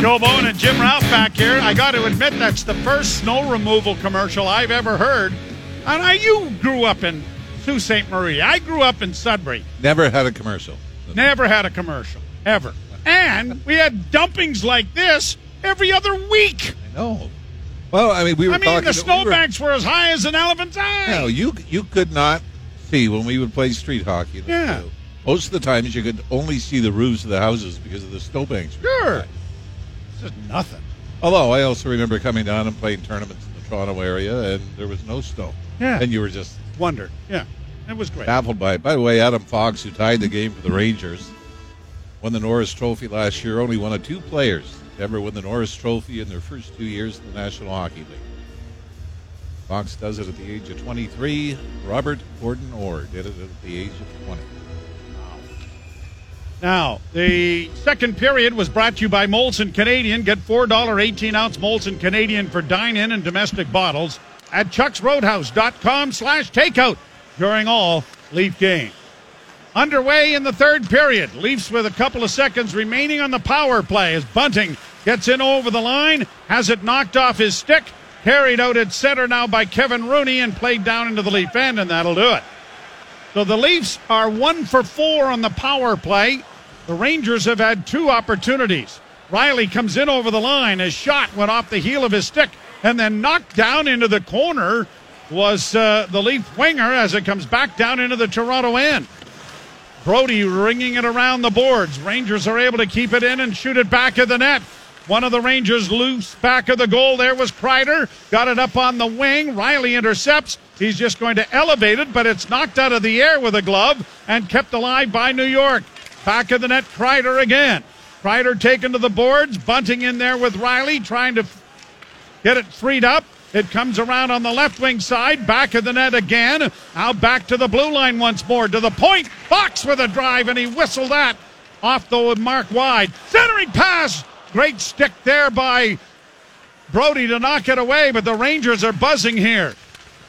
Joe Bowen and Jim Ralph back here. I got to admit, that's the first snow removal commercial I've ever heard. And I, you grew up in Sault Ste. Marie. I grew up in Sudbury. Never had a commercial. Never had a commercial, ever. And we had dumpings like this every other week. I know. Well, I mean, we were I mean, the we were- snowbanks were as high as an elephant's eye. No, you you could not see when we would play street hockey. Yeah. Most of the times, you could only see the roofs of the houses because of the snowbanks. Sure. Is nothing. Although I also remember coming down and playing tournaments in the Toronto area, and there was no snow. Yeah. And you were just Wondered. Yeah. It was great. baffled by it. By the way, Adam Fox, who tied the game for the Rangers, won the Norris Trophy last year. Only one of two players to ever win the Norris Trophy in their first two years in the National Hockey League. Fox does it at the age of 23. Robert Gordon Orr did it at the age of 20. Now, the second period was brought to you by Molson Canadian. Get $4 18 ounce Molson Canadian for dine in and domestic bottles at chucksroadhouse.com slash takeout during all Leaf games. Underway in the third period. Leafs with a couple of seconds remaining on the power play as Bunting gets in over the line, has it knocked off his stick, carried out at center now by Kevin Rooney and played down into the Leaf end, and that'll do it. So the Leafs are one for four on the power play. The Rangers have had two opportunities. Rielly comes in over the line. His shot went off the heel of his stick and then knocked down into the corner was uh, the Leaf winger as it comes back down into the Toronto end. Brodie ringing it around the boards. Rangers are able to keep it in and shoot it back of the net. One of the Rangers loose back of the goal. There was Kreider. Got it up on the wing. Rielly intercepts. He's just going to elevate it, but it's knocked out of the air with a glove and kept alive by New York. Back of the net, Kreider again. Kreider taken to the boards. Bunting in there with Rielly, trying to get it freed up. It comes around on the left wing side, back of the net again. Now back to the blue line once more, to the point. Fox with a drive, and he whistled that off the mark wide. Centering pass. Great stick there by Brodie to knock it away, but the Rangers are buzzing here.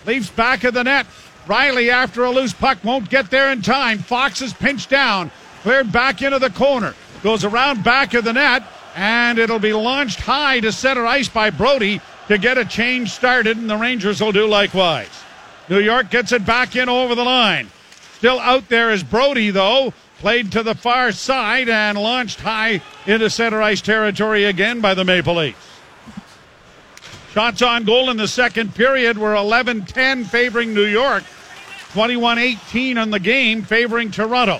Leafs back of the net. Rielly, after a loose puck, won't get there in time. Fox is pinched down, cleared back into the corner, goes around back of the net, and it'll be launched high to center ice by Brodie to get a change started, and the Rangers will do likewise. New York gets it back in over the line. Still out there is Brodie, though. Played to the far side and launched high into center ice territory again by the Maple Leafs. Shots on goal in the second period were 11 10 favoring New York, 21 18 on the game favoring Toronto.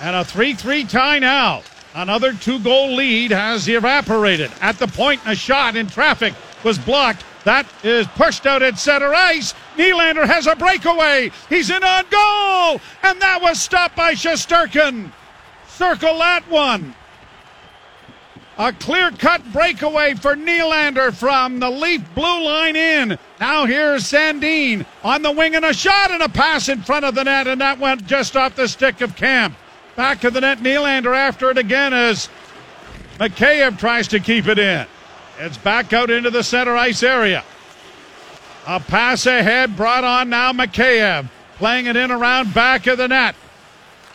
And a 3 3 tie now. Another two goal lead has evaporated. At the point, a shot in traffic was blocked. That is pushed out at center ice. Nylander has a breakaway. He's in on goal. And that was stopped by Shesterkin. Circle that one. A clear cut breakaway for Nylander from the Leaf blue line in. Now here's Sandin on the wing and a shot and a pass in front of the net, and that went just off the stick of Kampf. Back to the net, Nylander after it again as Mikheyev tries to keep it in. It's back out into the center ice area. A pass ahead brought on now Mikheyev. Playing it in around back of the net.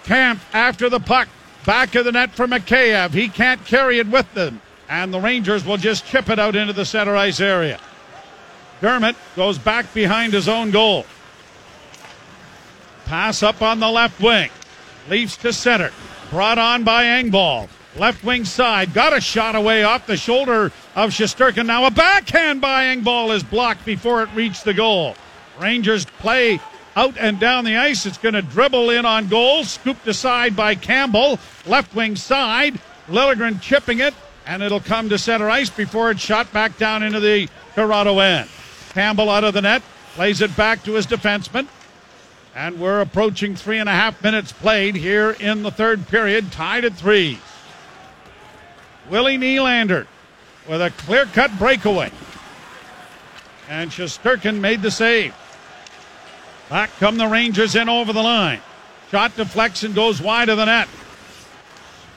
Kampf after the puck. Back of the net for Mikheyev. He can't carry it with them. And the Rangers will just chip it out into the center ice area. Dermott goes back behind his own goal. Pass up on the left wing. Leafs to center. Brought on by Engvall. Left wing side. Got a shot away off the shoulder of Shesterkin. Now a backhand by Engvall is blocked before it reached the goal. Rangers play out and down the ice. It's going to dribble in on goal. Scooped aside by Campbell. Left wing side. Liljegren chipping it. And it'll come to center ice before it's shot back down into the Toronto end. Campbell out of the net. Plays it back to his defenseman. And we're approaching three and a half minutes played here in the third period, tied at three. Willie Nylander with a clear cut breakaway. And Shesterkin made the save. Back come the Rangers in over the line. Shot deflects and goes wide of the net.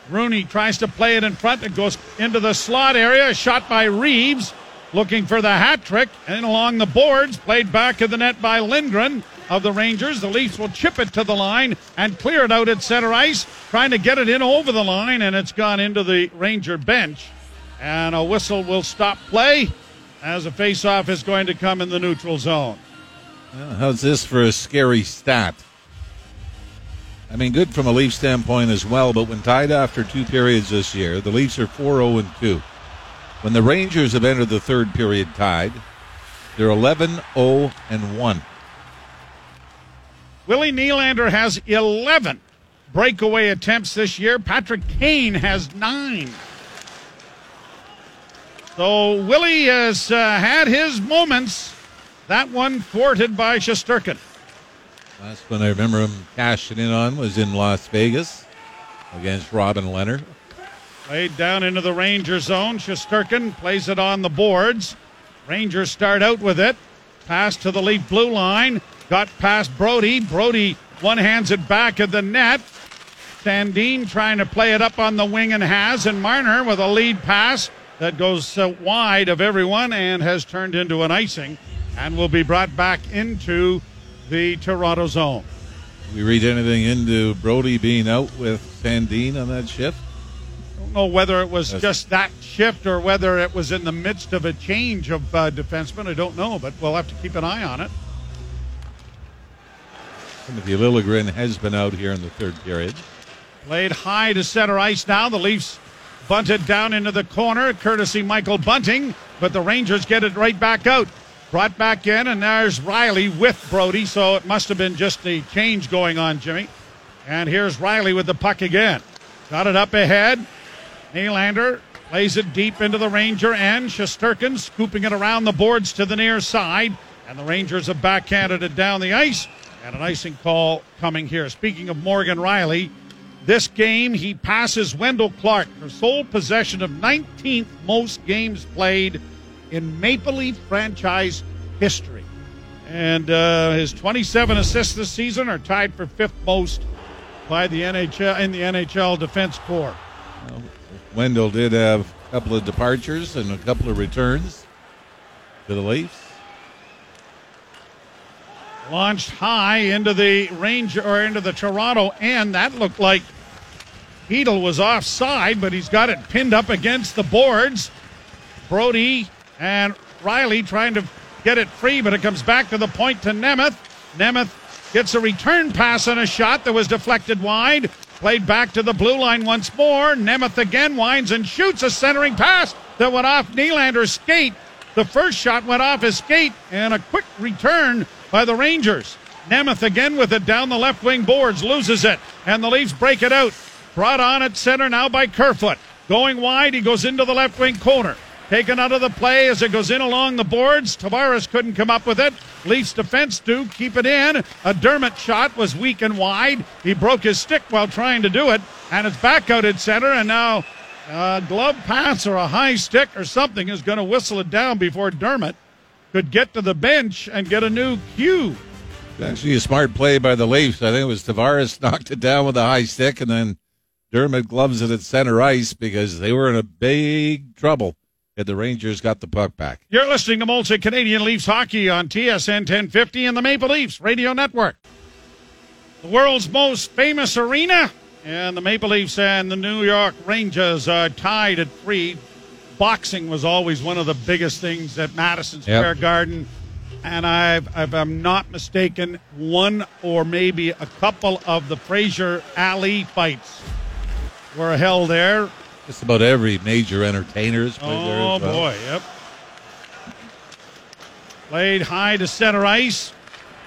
Rooney tries to play it in front. It goes into the slot area. Shot by Reeves looking for the hat trick. And along the boards, played back of the net by Lindgren of the Rangers. The Leafs will chip it to the line and clear it out at center ice, trying to get it in over the line, and it's gone into the Ranger bench. And a whistle will stop play as a faceoff is going to come in the neutral zone. How's this for a scary stat? I mean, good from a Leaf standpoint as well, but when tied after two periods this year, the Leafs are 4 0 2. When the Rangers have entered the third period tied, they're 11 0 and 1. Willie Nylander has 11 breakaway attempts this year. Patrick Kane has nine. So Willie has uh, had his moments. That one thwarted by Shesterkin. Last one I remember him cashing in on was in Las Vegas against Robin Lehner. Played down into the Ranger zone. Shesterkin plays it on the boards. Rangers start out with it. Pass to the Leaf blue line. Got past Brodie. Brodie one hands it back at the net. Sandin trying to play it up on the wing and has. And Marner with a lead pass that goes uh, wide of everyone and has turned into an icing and will be brought back into the Toronto zone. We read anything into Brodie being out with Sandin on that shift? Don't know whether it was just that shift or whether it was in the midst of a change of uh, defensemen. I don't know, but we'll have to keep an eye on it. Timothy Liljegren has been out here in the third period. Played high to center ice now. The Leafs bunted down into the corner, courtesy Michael Bunting, but the Rangers get it right back out. Brought back in, and there's Rielly with Brodie, so it must have been just a change going on, Jimmy. And here's Rielly with the puck again. Got it up ahead. Nylander plays it deep into the Ranger end. Shesterkin scooping it around the boards to the near side. And the Rangers have backhanded it down the ice. And an icing call coming here. Speaking of Morgan Rielly, this game he passes Wendel Clark for sole possession of 19th most games played in Maple Leaf franchise history. And uh, his 27 assists this season are tied for fifth most by the NHL in the NHL Defense Corps. Wendel did have a couple of departures and a couple of returns to the Leafs. Launched high into the range or into the Toronto end. That looked like Chytil was offside, but he's got it pinned up against the boards. Brodie and Rielly trying to get it free, but it comes back to the point to Nemeth. Nemeth gets a return pass and a shot that was deflected wide. Played back to the blue line once more. Nemeth again winds and shoots a centering pass that went off Nylander's skate. The first shot went off his skate and a quick return by the Rangers. Nemeth again with it down the left wing boards, loses it, and the Leafs break it out. Brought on at center now by Kerfoot. Going wide, he goes into the left wing corner. Taken out of the play as it goes in along the boards. Tavares couldn't come up with it. Leafs defense do keep it in. A Dermott shot was weak and wide. He broke his stick while trying to do it, and it's back out at center. And now a glove pass or a high stick or something is going to whistle it down before Dermott could get to the bench and get a new cue. Actually, a smart play by the Leafs. I think it was Tavares knocked it down with a high stick, and then Dermott gloves it at center ice because they were in a big trouble and the Rangers got the puck back. You're listening to Molson Canadian Leafs hockey on TSN 1050 and the Maple Leafs Radio Network. The world's most famous arena, and the Maple Leafs and the New York Rangers are tied at three. Boxing was always one of the biggest things at Madison Square Yep. Garden. And I've, if I'm not mistaken, one or maybe a couple of the Fraser Alley fights were held there. Just about every major entertainer is played there. Oh well. boy, yep. Played high to center ice.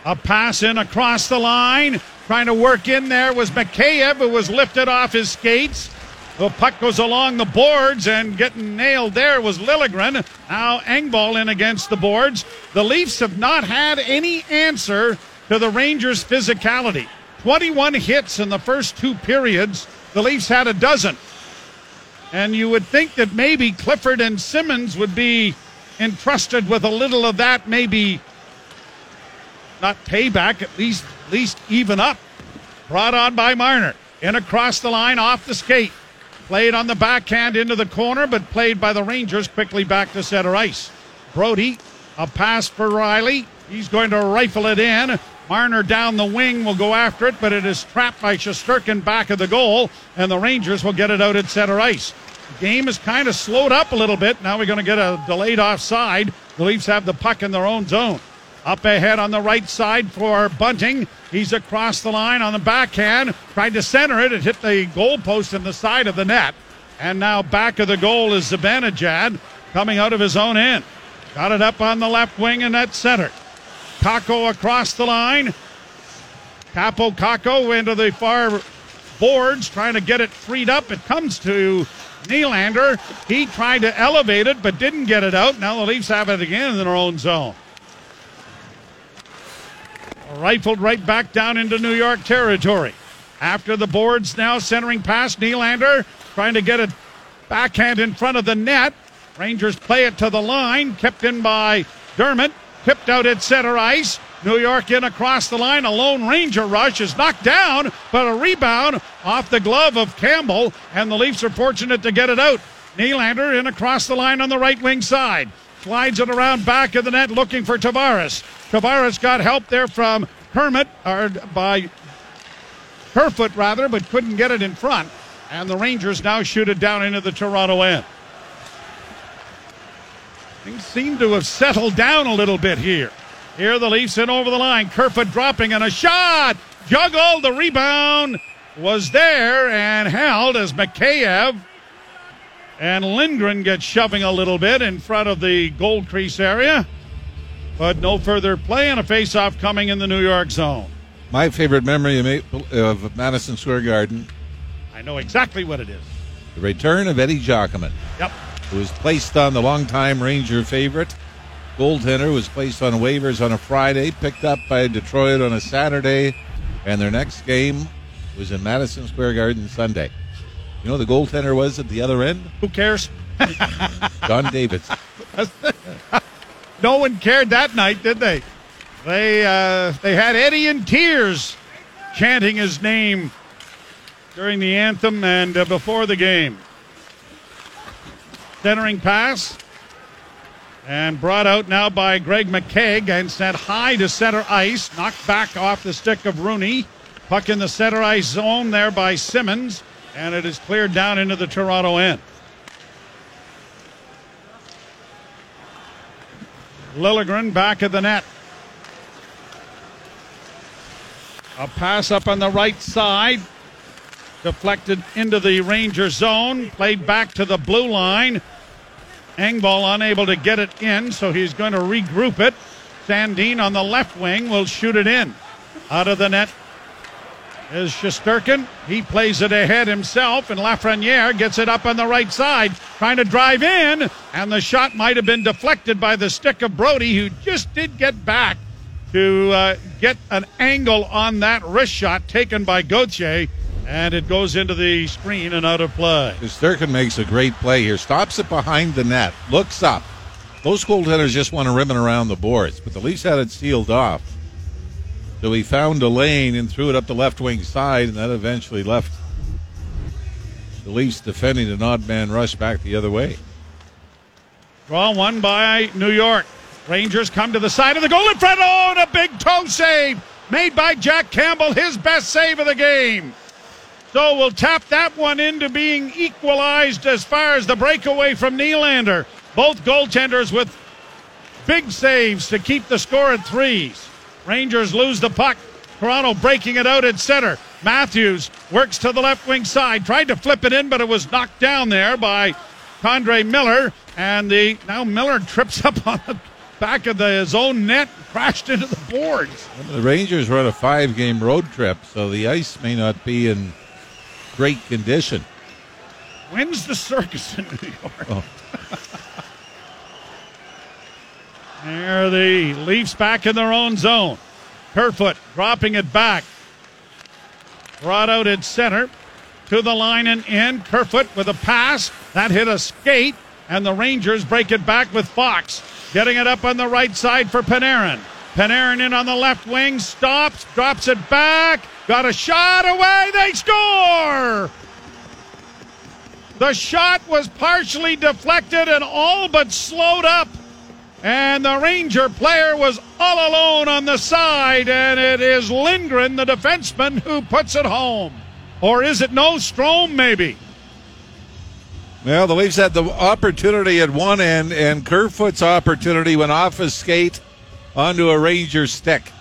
A pass in across the line. Trying to work in there was Mikheyev, who was lifted off his skates. The puck goes along the boards and getting nailed there was Liljegren. Now Engvall in against the boards. The Leafs have not had any answer to the Rangers' physicality. 21 hits in the first two periods. The Leafs had a dozen. And you would think that maybe Clifford and Simmons would be entrusted with a little of that, maybe not payback, at least at least even up. Brought on by Marner. In across the line, off the skate. Played on the backhand into the corner, but played by the Rangers quickly back to center ice. Brodie, a pass for Rielly. He's going to rifle it in. Marner down the wing will go after it, but it is trapped by Shesterkin back of the goal, and the Rangers will get it out at center ice. game is kind of slowed up a little bit. Now we're going to get a delayed offside. The Leafs have the puck in their own zone. Up ahead on the right side for Bunting. He's across the line on the backhand. Tried to center it. It hit the goalpost in the side of the net. And now back of the goal is Zibanejad coming out of his own end. Got it up on the left wing and that center. Kakko across the line. Kaapo Kakko into the far boards, trying to get it freed up. It comes to Nylander. He tried to elevate it, but didn't get it out. Now the Leafs have it again in their own zone. Rifled right back down into New York territory. After the boards now centering past Nylander, trying to get it backhand in front of the net. Rangers play it to the line, kept in by Dermott, tipped out at center ice. New York in across the line. A lone Ranger rush is knocked down, but a rebound off the glove of Campbell, and the Leafs are fortunate to get it out. Nylander in across the line on the right wing side. Slides it around back of the net looking for Tavares. Tavares got help there from Dermott, or by Kerfoot rather, but couldn't get it in front. And the Rangers now shoot it down into the Toronto end. Things seem to have settled down a little bit here. Here the Leafs in over the line. Kerfoot dropping and a shot. Juggled. The rebound was there and held as Mikheyev and Lindgren get shoving a little bit in front of the goal crease area. But no further play and a face-off coming in the New York zone. My favorite memory of Madison Square Garden. I know exactly what it is. The return of Eddie Giacomin. Yep. Who was placed on the longtime Ranger favorite goaltender was placed on waivers on a Friday, picked up by Detroit on a Saturday, and their next game was in Madison Square Garden Sunday. You know the goaltender was at the other end? Who cares? Don Davis. no one cared that night, did they? They uh, they had Eddie in tears chanting his name during the anthem and uh, before the game. Centering pass and brought out now by Greg McKegg and sent high to center ice. Knocked back off the stick of Rooney. Puck in the center ice zone there by Simmons. And it is cleared down into the Toronto end. Liljegren back of the net. A pass up on the right side. Deflected into the Ranger zone. Played back to the blue line. Engvall unable to get it in, so he's going to regroup it. Sandin on the left wing will shoot it in. Out of the net is Shesterkin. He plays it ahead himself, and Lafreniere gets it up on the right side, trying to drive in, and the shot might have been deflected by the stick of Brodie, who just did get back to uh, get an angle on that wrist shot taken by Gauthier and it goes into the screen and out of play. Shesterkin makes a great play here. Stops it behind the net. Looks up. Most goaltenders just want to rim it around the boards, but the Leafs had it sealed off. So he found a lane and threw it up the left wing side, and that eventually left the Leafs defending an odd man rush back the other way. Draw one by New York. Rangers come to the side of the goal in front. Oh, and a big toe save made by Jack Campbell, his best save of the game. So we'll tap that one into being equalized as far as the breakaway from Nylander. Both goaltenders with big saves to keep the score at threes. Rangers lose the puck. Toronto breaking it out at center. Matthews works to the left wing side, tried to flip it in, but it was knocked down there by K'Andre Miller. And the now Miller trips up on the back of the, his own net, crashed into the boards. The Rangers were on a five game road trip, so the ice may not be in great condition. When's the circus in New York? Oh. there the Leafs back in their own zone. Kerfoot dropping it back. Brought out at center to the line and in. Kerfoot with a pass. That hit a skate, and the Rangers break it back with Fox. Getting it up on the right side for Panarin. Panarin in on the left wing, stops, drops it back, got a shot away, they score! The shot was partially deflected and all but slowed up. And the Ranger player was all alone on the side, and it is Lindgren, the defenseman, who puts it home. Or is it no Strome, maybe? Well, the Leafs had the opportunity at one end, and Kerfoot's opportunity went off his skate onto a Ranger stick.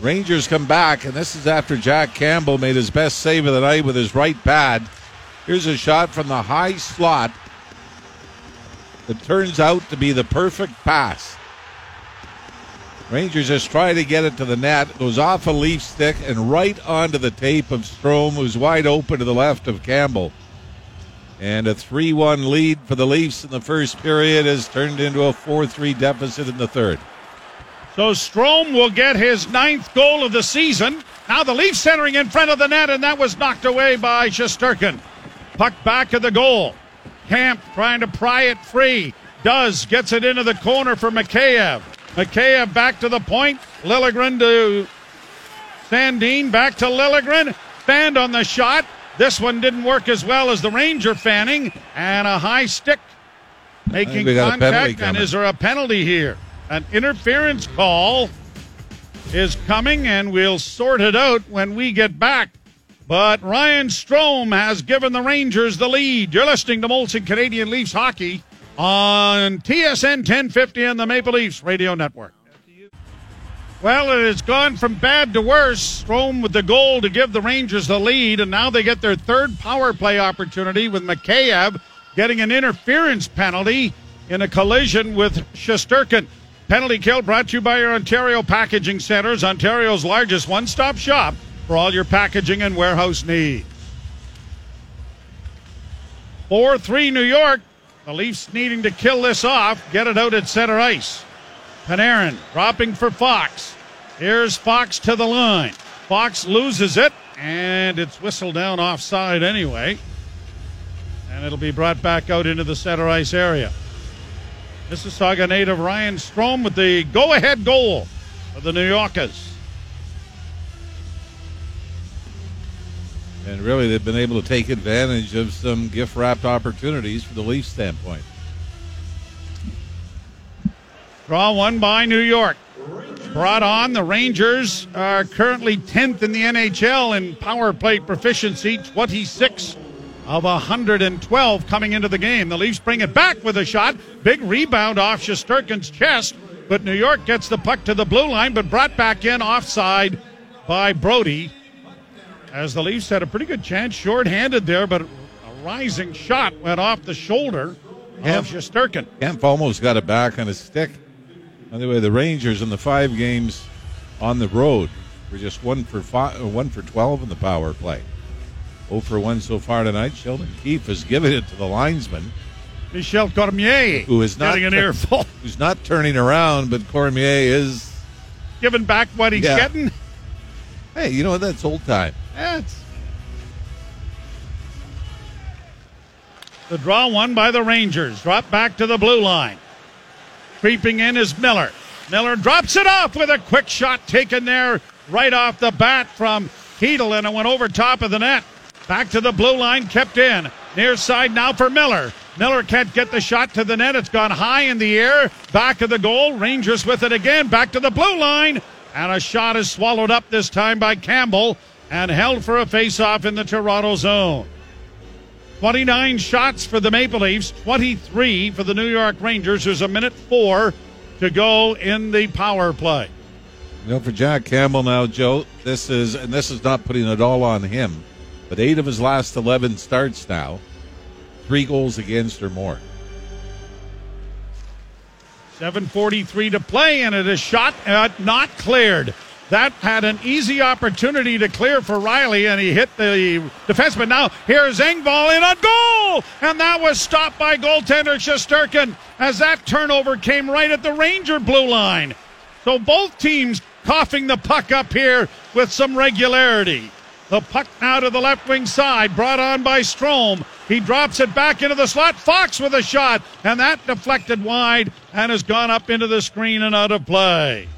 Rangers come back, and this is after Jack Campbell made his best save of the night with his right pad. Here's a shot from the high slot that turns out to be the perfect pass. Rangers just try to get it to the net, goes off a Leaf stick and right onto the tape of Strome, who's wide open to the left of Campbell. And a 3 1 lead for the Leafs in the first period has turned into a 4 3 deficit in the third. So Strome will get his ninth goal of the season. Now the Leafs centering in front of the net, and that was knocked away by Shesterkin. Puck back at the goal. Kampf trying to pry it free. Does gets it into the corner for Mikheyev. Mikheyev back to the point. Liljegren to Sandin. Back to Liljegren. Sandin the shot. This one didn't work as well as the Ranger fanning. And a high stick making contact. And is there a penalty here? An interference call is coming, and we'll sort it out when we get back. But Ryan Strome has given the Rangers the lead. You're listening to Molson Canadian Leafs hockey on TSN 1050 and the Maple Leafs Radio Network. Well, it has gone from bad to worse. Strome with the goal to give the Rangers the lead, and now they get their third power play opportunity with Mikheyev getting an interference penalty in a collision with Shesterkin. Penalty kill brought to you by your Ontario Packaging Centers, Ontario's largest one stop shop for all your packaging and warehouse needs. 4 3 New York. The Leafs needing to kill this off, get it out at center ice. Panarin dropping for Fox. Here's Fox to the line. Fox loses it, and it's whistled down offside anyway. And it'll be brought back out into the center ice area. Mississauga native Ryan Strome with the go ahead goal for the New Yorkers. And really, they've been able to take advantage of some gift wrapped opportunities from the Leafs standpoint. Draw one by New York. Brought on, the Rangers are currently 10th in the NHL in power play proficiency, 26 of 112 coming into the game. The Leafs bring it back with a shot. Big rebound off Shesterkin's chest, but New York gets the puck to the blue line, but brought back in offside by Brodie. As the Leafs had a pretty good chance, short-handed there, but a rising shot went off the shoulder of Shesterkin. Kampf almost got it back on his stick. Anyway, the Rangers in the five games on the road were just one for five, uh, one for twelve in the power play. 0 for 1 so far tonight. Sheldon Keefe has given it to the linesman. Michel Cormier, who is not getting an earful. Who's not turning around, but Cormier is giving back what he's Yeah. getting. Hey, you know what? That's old time. That's the draw one by the Rangers. Drop back to the blue line. Creeping in is Miller. Miller drops it off with a quick shot taken there right off the bat from Heedle, and it went over top of the net. Back to the blue line, kept in. Near side now for Miller. Miller can't get the shot to the net. It's gone high in the air. Back of the goal. Rangers with it again. Back to the blue line. And a shot is swallowed up this time by Campbell and held for a face-off in the Toronto zone. 29 shots for the Maple Leafs, 23 for the New York Rangers. There's a minute four to go in the power play. You know, for Jack Campbell now, Joe, this is, and this is not putting it all on him, but eight of his last 11 starts now, three goals against or more. 7.43 to play, and it is shot uh, not cleared. That had an easy opportunity to clear for Rielly, and he hit the defenseman. Now, here's Engvall in on goal! And that was stopped by goaltender Shesterkin as that turnover came right at the Ranger blue line. So both teams coughing the puck up here with some regularity. The puck now to the left wing side, brought on by Strome. He drops it back into the slot. Fox with a shot, and that deflected wide and has gone up into the screen and out of play.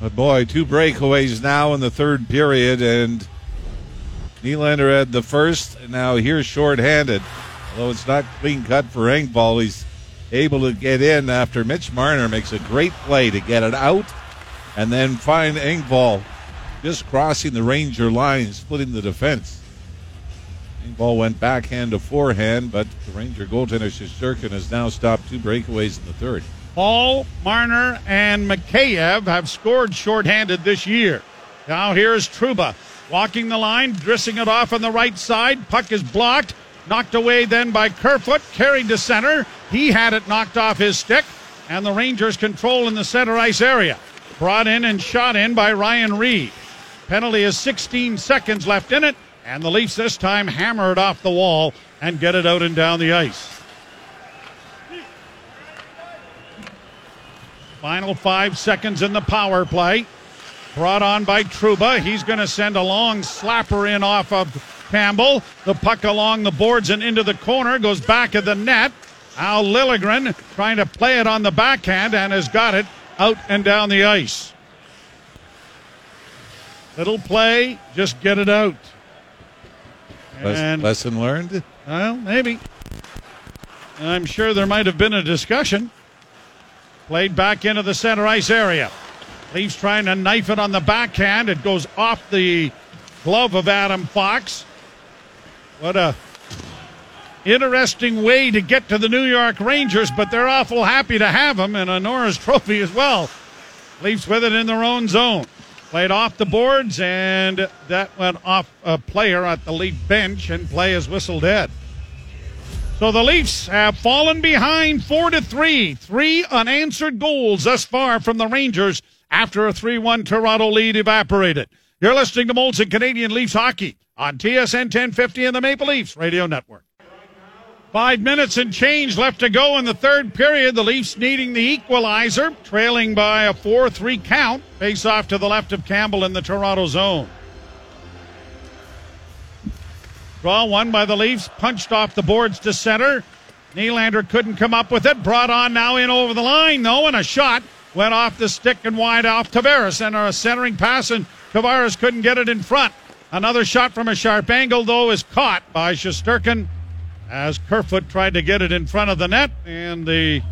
But boy, two breakaways now in the third period, and Nylander had the first, and now here's shorthanded. Although it's not clean cut for Engvall, he's able to get in after Mitch Marner makes a great play to get it out, and then find Engvall just crossing the Ranger line, splitting the defense. Engvall went backhand to forehand, but the Ranger goaltender Shesterkin has now stopped two breakaways in the third. Hall, Marner, and Mikheyev have scored shorthanded this year. Now here's Trouba walking the line, drissing it off on the right side. Puck is blocked, knocked away then by Kerfoot, carried to center. He had it knocked off his stick, and the Rangers control in the center ice area. Brought in and shot in by Ryan Reed. Penalty is 16 seconds left in it. And the Leafs this time hammer it off the wall and get it out and down the ice. Final five seconds in the power play. Brought on by Trouba. He's going to send a long slapper in off of Campbell. The puck along the boards and into the corner goes back of the net. Al Liljegren trying to play it on the backhand and has got it out and down the ice. Little play, just get it out. And, lesson learned? Well, maybe. I'm sure there might have been a discussion. Played back into the center ice area. Leafs trying to knife it on the backhand. It goes off the glove of Adam Fox. What a interesting way to get to the New York Rangers, but they're awful happy to have him and a Norris Trophy as well. Leafs with it in their own zone. Played off the boards, and that went off a player at the Leaf bench, and play is whistled dead. So the Leafs have fallen behind four to three. Three unanswered goals thus far from the Rangers after a 3-1 Toronto lead evaporated. You're listening to Molson Canadian Leafs hockey on TSN 1050 and the Maple Leafs Radio Network. Five minutes and change left to go in the third period. The Leafs needing the equalizer, trailing by a 4 3 count. Face off to the left of Campbell in the Toronto zone. Draw one by the Leafs, punched off the boards to center. Nylander couldn't come up with it. Brought on now in over the line, though, and a shot went off the stick and wide off Tavares. And a centering pass, and Tavares couldn't get it in front. Another shot from a sharp angle, though, is caught by Shesterkin as Kerfoot tried to get it in front of the net, and the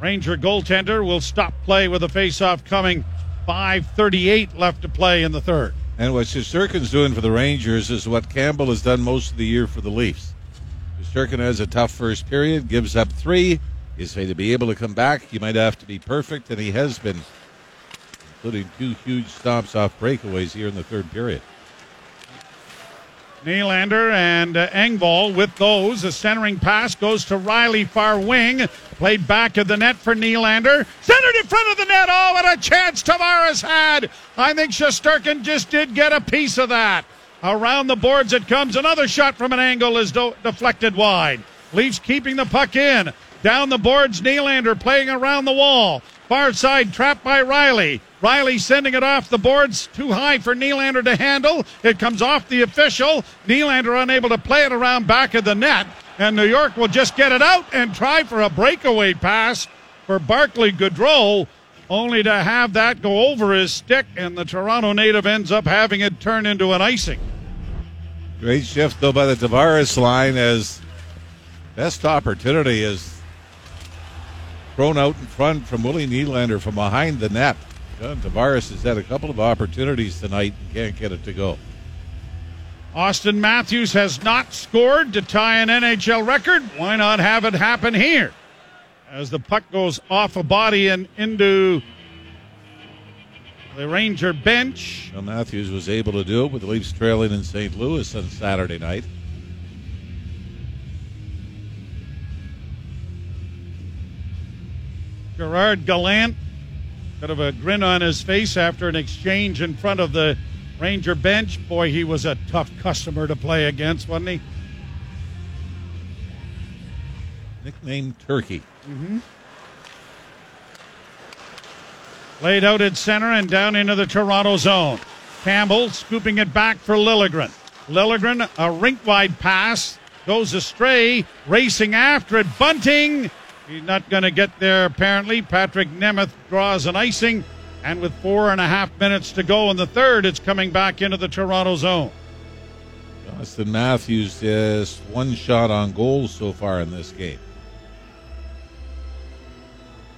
Ranger goaltender will stop play with a faceoff coming. 5:38 left to play in the third. And what Shesterkin's doing for the Rangers is what Campbell has done most of the year for the Leafs. Shesterkin has a tough first period, gives up three. Is going to be able to come back. He might have to be perfect, and he has been, including two huge stops off breakaways here in the third period. Nylander and uh, Engvall with those. A centering pass goes to Rielly, far wing. Played back of the net for Nylander. Centered in front of the net. Oh, what a chance Tavares had. I think Shesterkin just did get a piece of that. Around the boards it comes. Another shot from an angle is do- deflected wide. Leafs keeping the puck in. Down the boards, Nylander playing around the wall. Far side trapped by Rielly. Rielly sending it off the boards too high for Nylander to handle. It comes off the official. Nylander unable to play it around back of the net. And New York will just get it out and try for a breakaway pass for Barclay Goodrow, only to have that go over his stick, and the Toronto native ends up having it turn into an icing. Great shift, though, by the Tavares line as best opportunity is thrown out in front from Willie Nylander from behind the net. John Tavares has had a couple of opportunities tonight and can't get it to go. Auston Matthews has not scored to tie an NHL record. Why not have it happen here? As the puck goes off a body and into the Ranger bench. Well, Matthews was able to do it with the Leafs trailing in St. Louis on Saturday night. Gerard Gallant Kind of a grin on his face after an exchange in front of the Ranger bench. Boy, he was a tough customer to play against, wasn't he? Nicknamed Turkey. Mm-hmm. Laid out at center and down into the Toronto zone. Campbell scooping it back for Liljegren. Liljegren, a rink wide pass, goes astray, racing after it. Bunting He's not going to get there, apparently. Patrik Nemeth draws an icing, and with four and a half minutes to go in the third, it's coming back into the Toronto zone. Auston Matthews just one shot on goal so far in this game.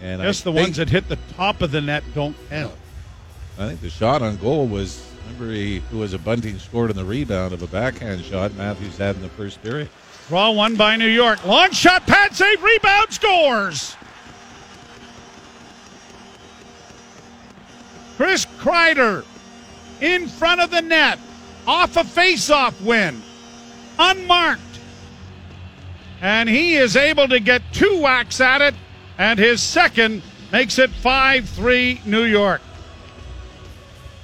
And I guess I the ones that hit the top of the net don't count. I think the shot on goal was Remember, he who was a bunting scored on the rebound of a backhand shot Matthews had in the first period. Draw one by New York. Long shot, pad save, rebound, scores. Chris Kreider in front of the net, off a face-off win, unmarked. And he is able to get two whacks at it, and his second makes it 5 3 New York.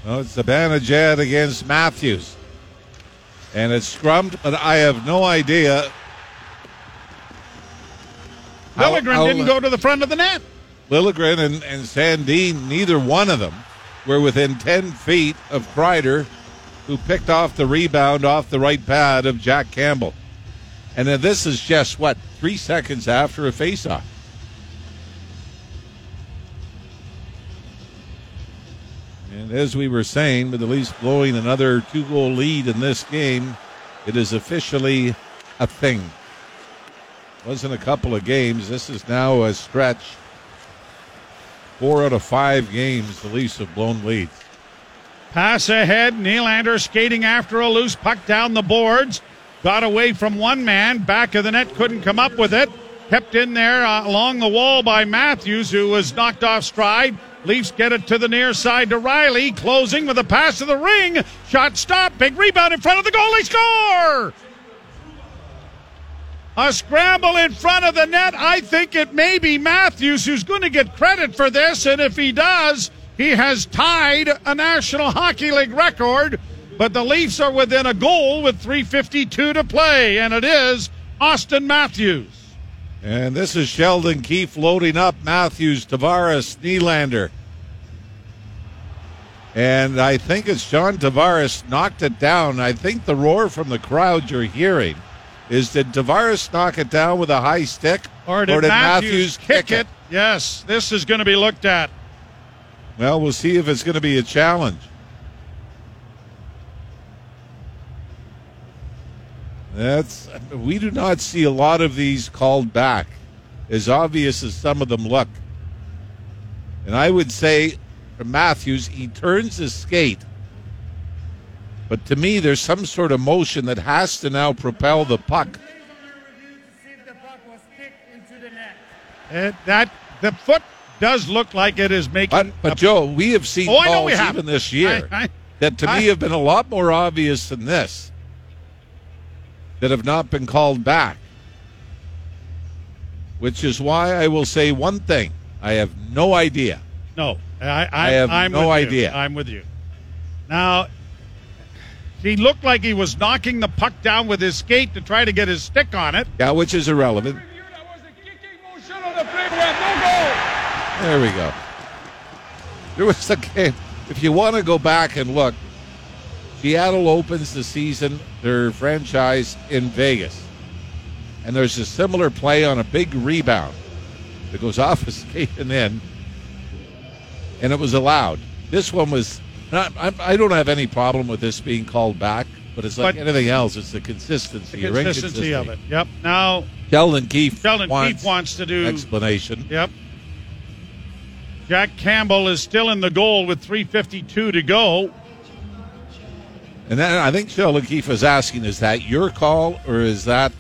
Well, it's Zibanejad against Matthews. And it's scrummed, but I have no idea. how- how- didn't go to the front of the net. Liljegren and, and Sandin, neither one of them were within 10 feet of Kreider, who picked off the rebound off the right pad of Jack Campbell. And then this is just, what, three seconds after a faceoff. And as we were saying, with the Leafs blowing another two goal lead in this game, it is officially a thing. Wasn't a couple of games. This is now a stretch. Four out of five games, the Leafs have blown leads. Pass ahead. Nylander skating after a loose puck down the boards. Got away from one man. Back of the net. Couldn't come up with it. Kept in there uh, along the wall by Matthews, who was knocked off stride. Leafs get it to the near side to Rielly. Closing with a pass to the ring. Shot stop. Big rebound in front of the goal. They score! A scramble in front of the net. I think it may be Matthews who's going to get credit for this, and if he does, he has tied a National Hockey League record. But the Leafs are within a goal with 3.52 to play, and it is Auston Matthews. And this is Sheldon Keefe loading up Matthews, Tavares, Nylander. And I think it's John Tavares knocked it down. I think the roar from the crowd you're hearing is did Tavares knock it down with a high stick? Or did, Matthews, kick it? Yes, this is going to be looked at. Well, we'll see if it's going to be a challenge. That's we do not see a lot of these called back, as obvious as some of them look. And I would say for Matthews, he turns his skate. But to me, there's some sort of motion that has to now propel the puck. It, that the foot does look like it is making. But, but Joe, we have seen Oh, calls even this year I- I- that to I- me have been a lot more obvious than this that have not been called back. Which is why I will say one thing: I have no idea. No, I, I, I have I'm no with you. idea. I'm with you. Now, he looked like he was knocking the puck down with his skate to try to get his stick on it. Yeah, which is irrelevant. There we go. There was a game. If you want to go back and look, Seattle opens the season, their franchise in Vegas. And there's a similar play on a big rebound that goes off a skate and in. And it was allowed. This one was not, I, I don't have any problem with this being called back, but it's like But- anything else. It's the consistency. The consistency of it. Yep. Now, Sheldon Keefe Sheldon wants Keefe wants to do. explanation. Yep. Jack Campbell is still in the goal with 3.52 to go. And then I think Sheldon Keefe is asking, is that your call or is that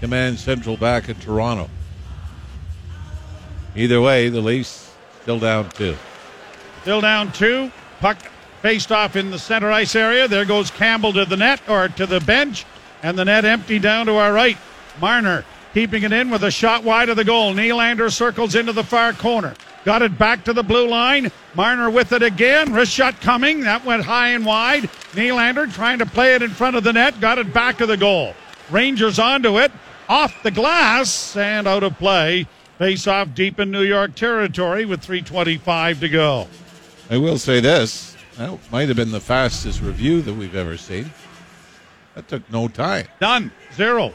Command Central back in Toronto? Either way, the Leafs still down two. Still down two. Puck faced off in the center ice area. There goes Campbell to the net or to the bench, and the net empty down to our right. Marner keeping it in with a shot wide of the goal. Nylander circles into the far corner. Got it back to the blue line. Marner with it again. Wrist shot coming. That went high and wide. Nylander trying to play it in front of the net. Got it back to the goal. Rangers onto it. Off the glass and out of play. Face off deep in New York territory with 3.25 to go. I will say this. That might have been the fastest review that we've ever seen. That took no time. Done. Zero.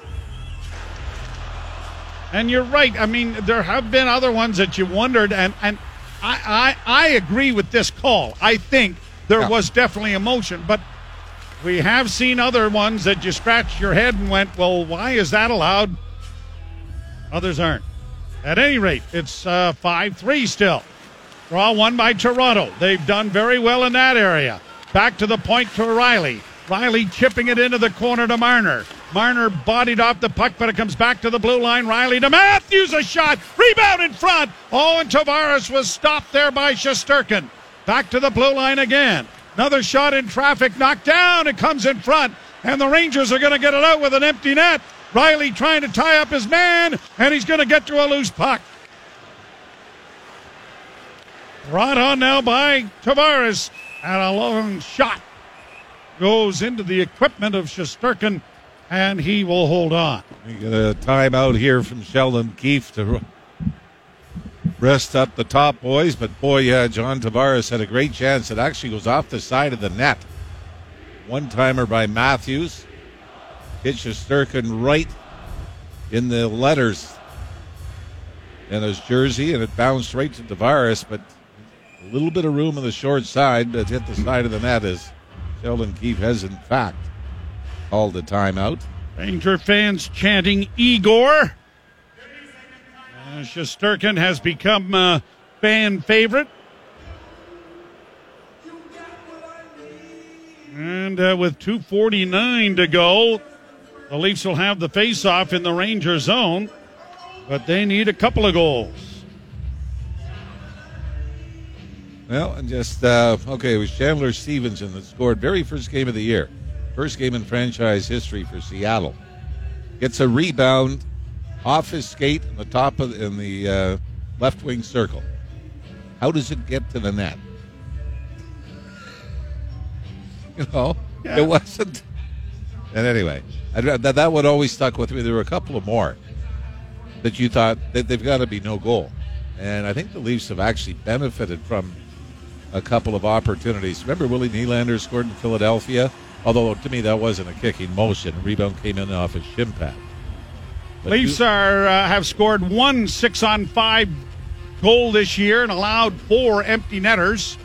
And you're right. I mean, there have been other ones that you wondered, and, and I, I, I agree with this call. I think there Yeah. was definitely emotion, but we have seen other ones that you scratched your head and went, well, why is that allowed? Others aren't. At any rate, it's uh, 5 3 still. Draw one by Toronto. They've done very well in that area. Back to the point to Rielly. Rielly chipping it into the corner to Marner. Marner bodied off the puck, but it comes back to the blue line. Rielly to Matthews, a shot. Rebound in front. Oh, and Tavares was stopped there by Shesterkin. Back to the blue line again. Another shot in traffic, knocked down. It comes in front, and the Rangers are going to get it out with an empty net. Rielly trying to tie up his man, and he's going to get to a loose puck. Brought on now by Tavares, and a long shot goes into the equipment of Shesterkin, and he will hold on. We get a timeout here from Sheldon Keefe to rest up the top boys, but boy, yeah, John Tavares had a great chance. It actually goes off the side of the net. One timer by Matthews. Hit Shesterkin right in the letters in his jersey, and it bounced right to Tavares, but a little bit of room on the short side, but hit the side of the net as Sheldon Keefe has, in fact, called a timeout. Ranger fans chanting Igor. Uh, Shesterkin has become a fan favorite. And uh, with 2.49 to go, the Leafs will have the face-off in the Ranger zone, but they need a couple of goals. Well, and just uh, okay, it was Chandler Stephenson that scored very first game of the year, first game in franchise history for Seattle. Gets a rebound off his skate in the top of in the uh, left wing circle. How does it get to the net? You know, Yeah. it wasn't. And anyway, I, that that one always stuck with me. There were a couple of more that you thought that they've got to be no goal, and I think the Leafs have actually benefited from a couple of opportunities. Remember Willie Nylander scored in Philadelphia? Although to me that wasn't a kicking motion. Rebound came in off his shin pad. But Leafs you- are uh, have scored one six on five goal this year and allowed four empty netters.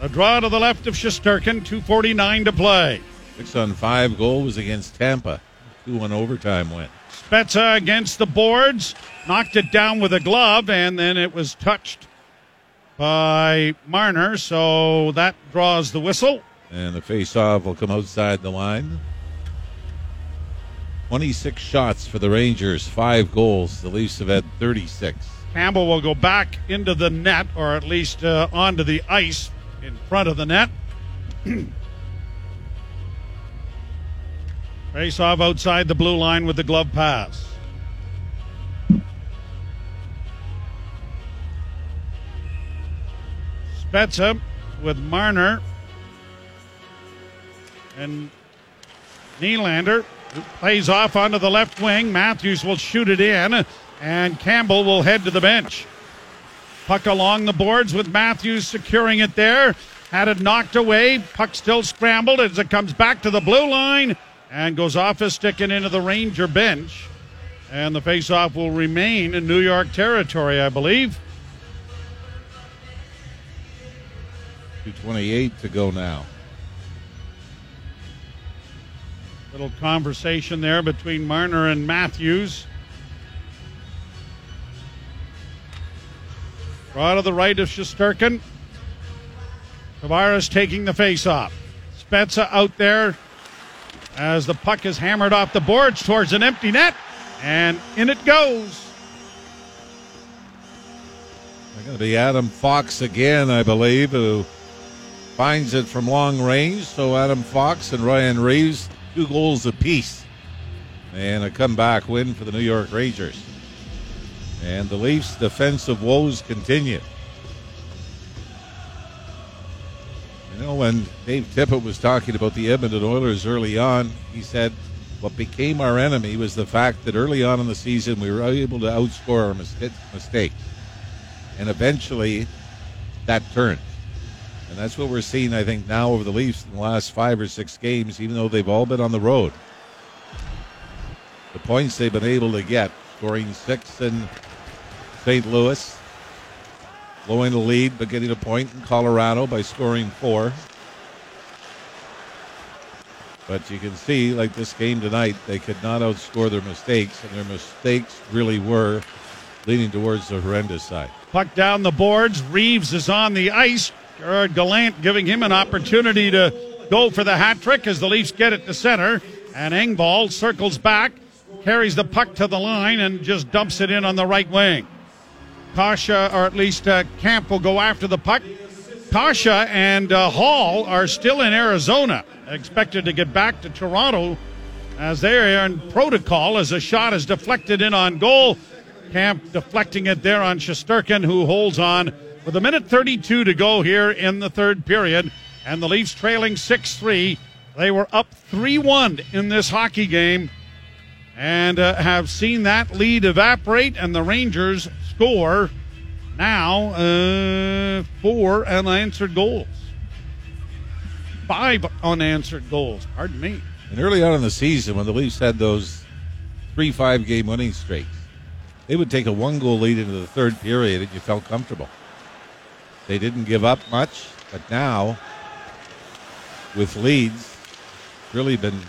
A draw to the left of Shesterkin, 2.49 to play. six on five goal was against Tampa. Two one overtime win. Spezza against the boards, knocked it down with a glove, and then it was touched by Marner, so that draws the whistle. And the face-off will come outside the line. 26 shots for the Rangers, five goals. The Leafs have had 36. Campbell will go back into the net, or at least uh, onto the ice in front of the net. Face off outside the blue line with the glove pass. Spezza with Marner and Nylander plays off onto the left wing. Matthews will shoot it in, and Campbell will head to the bench. Puck along the boards with Matthews securing it there. Had it knocked away. Puck still scrambled as it comes back to the blue line and goes off his stick and into the Ranger bench. And the faceoff will remain in New York territory, I believe. 228 to go now. Little conversation there between Marner and Matthews. Draw to the right of Shesterkin. Tavares taking the face off. Spezza out there as the puck is hammered off the boards towards an empty net. And in it goes. They're going to be Adam Fox again, I believe, who finds it from long range. So Adam Fox and Ryan Reaves, two goals apiece. And a comeback win for the New York Rangers. And the Leafs' defensive woes continue. You know, when Dave Tippett was talking about the Edmonton Oilers early on, he said what became our enemy was the fact that early on in the season we were able to outscore our mis- mistakes. And eventually that turned. And that's what we're seeing, I think, now over the Leafs in the last five or six games, even though they've all been on the road. The points they've been able to get, scoring six in St. Louis, blowing the lead, but getting a point in Colorado by scoring four. But you can see, like this game tonight, they could not outscore their mistakes, and their mistakes really were leaning towards the horrendous side. Puck down the boards. Reaves is on the ice. Gerard Gallant giving him an opportunity to go for the hat trick as the Leafs get it to center. And Engvall circles back, carries the puck to the line, and just dumps it in on the right wing. Kase, or at least uh, Kampf, will go after the puck. Kase and uh, Holl are still in Arizona, expected to get back to Toronto as they are in protocol as a shot is deflected in on goal. Kampf deflecting it there on Shesterkin, who holds on with a minute 32 to go here in the third period. And the Leafs trailing 6 3. They were up 3 1 in this hockey game and uh, have seen that lead evaporate, and the Rangers score now uh, four unanswered goals. Five unanswered goals, pardon me. And early on in the season, when the Leafs had those three five game winning streaks, they would take a one goal lead into the third period and you felt comfortable. They didn't give up much, but now, with leads, really been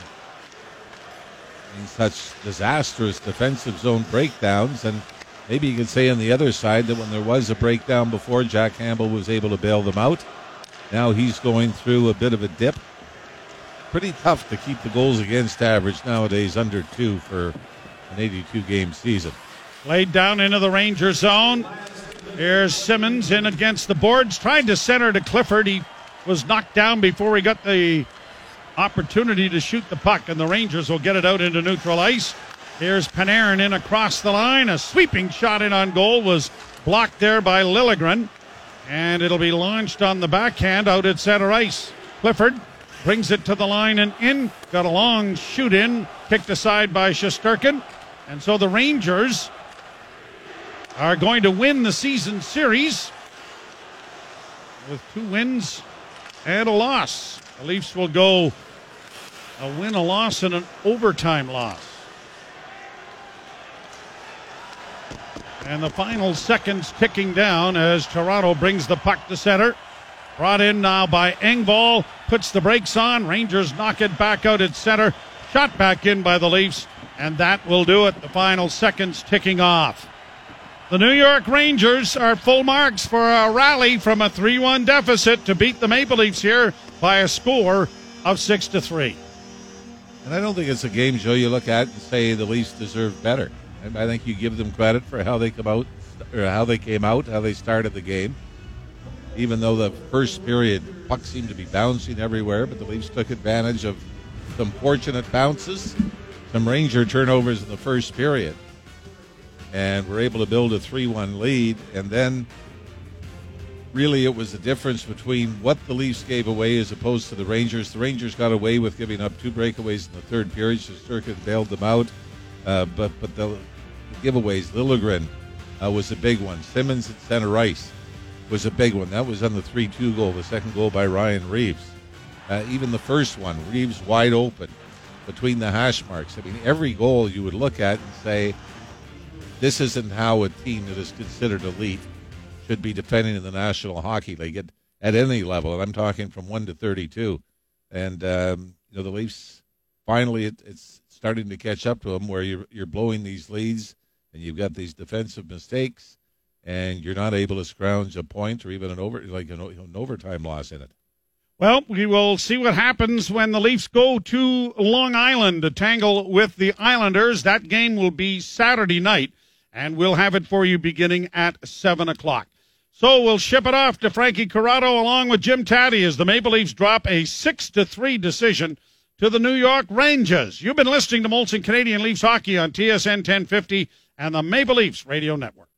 in such disastrous defensive zone breakdowns. And maybe you could say on the other side that when there was a breakdown before, Jack Campbell was able to bail them out. Now he's going through a bit of a dip. Pretty tough to keep the goals against average nowadays under two for an 82 game season. Laid down into the Ranger zone. Here's Simmonds in against the boards, trying to center to Clifford. He was knocked down before he got the opportunity to shoot the puck, and the Rangers will get it out into neutral ice. Here's Panarin in across the line. A sweeping shot in on goal was blocked there by Liljegren, and it'll be launched on the backhand out at center ice. Clifford brings it to the line and in. Got a long shoot in, kicked aside by Shesterkin. And so the Rangers are going to win the season series with two wins and a loss. The Leafs will go a win, a loss, and an overtime loss. And the final seconds ticking down as Toronto brings the puck to center. Brought in now by Engvall, puts the brakes on. Rangers knock it back out at center. Shot back in by the Leafs, and that will do it. The final seconds ticking off. The New York Rangers are full marks for a rally from a 3 1 deficit to beat the Maple Leafs here by a score of 6 to 3. And I don't think it's a game, Joe, you look at and say the Leafs deserve better. I think you give them credit for how they come out, or how they came out, how they started the game. Even though the first period puck seemed to be bouncing everywhere, but the Leafs took advantage of some fortunate bounces, some Ranger turnovers in the first period, and we were able to build a 3-1 lead. And then, really, it was the difference between what the Leafs gave away as opposed to the Rangers. The Rangers got away with giving up two breakaways in the third period. Shesterkin bailed them out, uh, but but the giveaways. Liljegren uh, was a big one. Simmonds at center ice was a big one. That was on the 3 2 goal, the second goal by Ryan Reaves. Uh, even the first one, Reaves wide open between the hash marks. I mean, every goal you would look at and say, this isn't how a team that is considered elite should be defending in the National Hockey League at, at any level. And I'm talking from 1 to 32. And, um, you know, the Leafs finally, it, it's starting to catch up to them where you're, you're blowing these leads and you've got these defensive mistakes, and you're not able to scrounge a point or even an over like an, an overtime loss in it. Well, we will see what happens when the Leafs go to Long Island to tangle with the Islanders. That game will be Saturday night, and we'll have it for you beginning at 7 o'clock. So we'll ship it off to Frankie Corrado along with Jim Tatti as the Maple Leafs drop a 6 to 3 decision to the New York Rangers. You've been listening to Molson Canadian Leafs Hockey on TSN 1050 and the Maple Leafs Radio Network.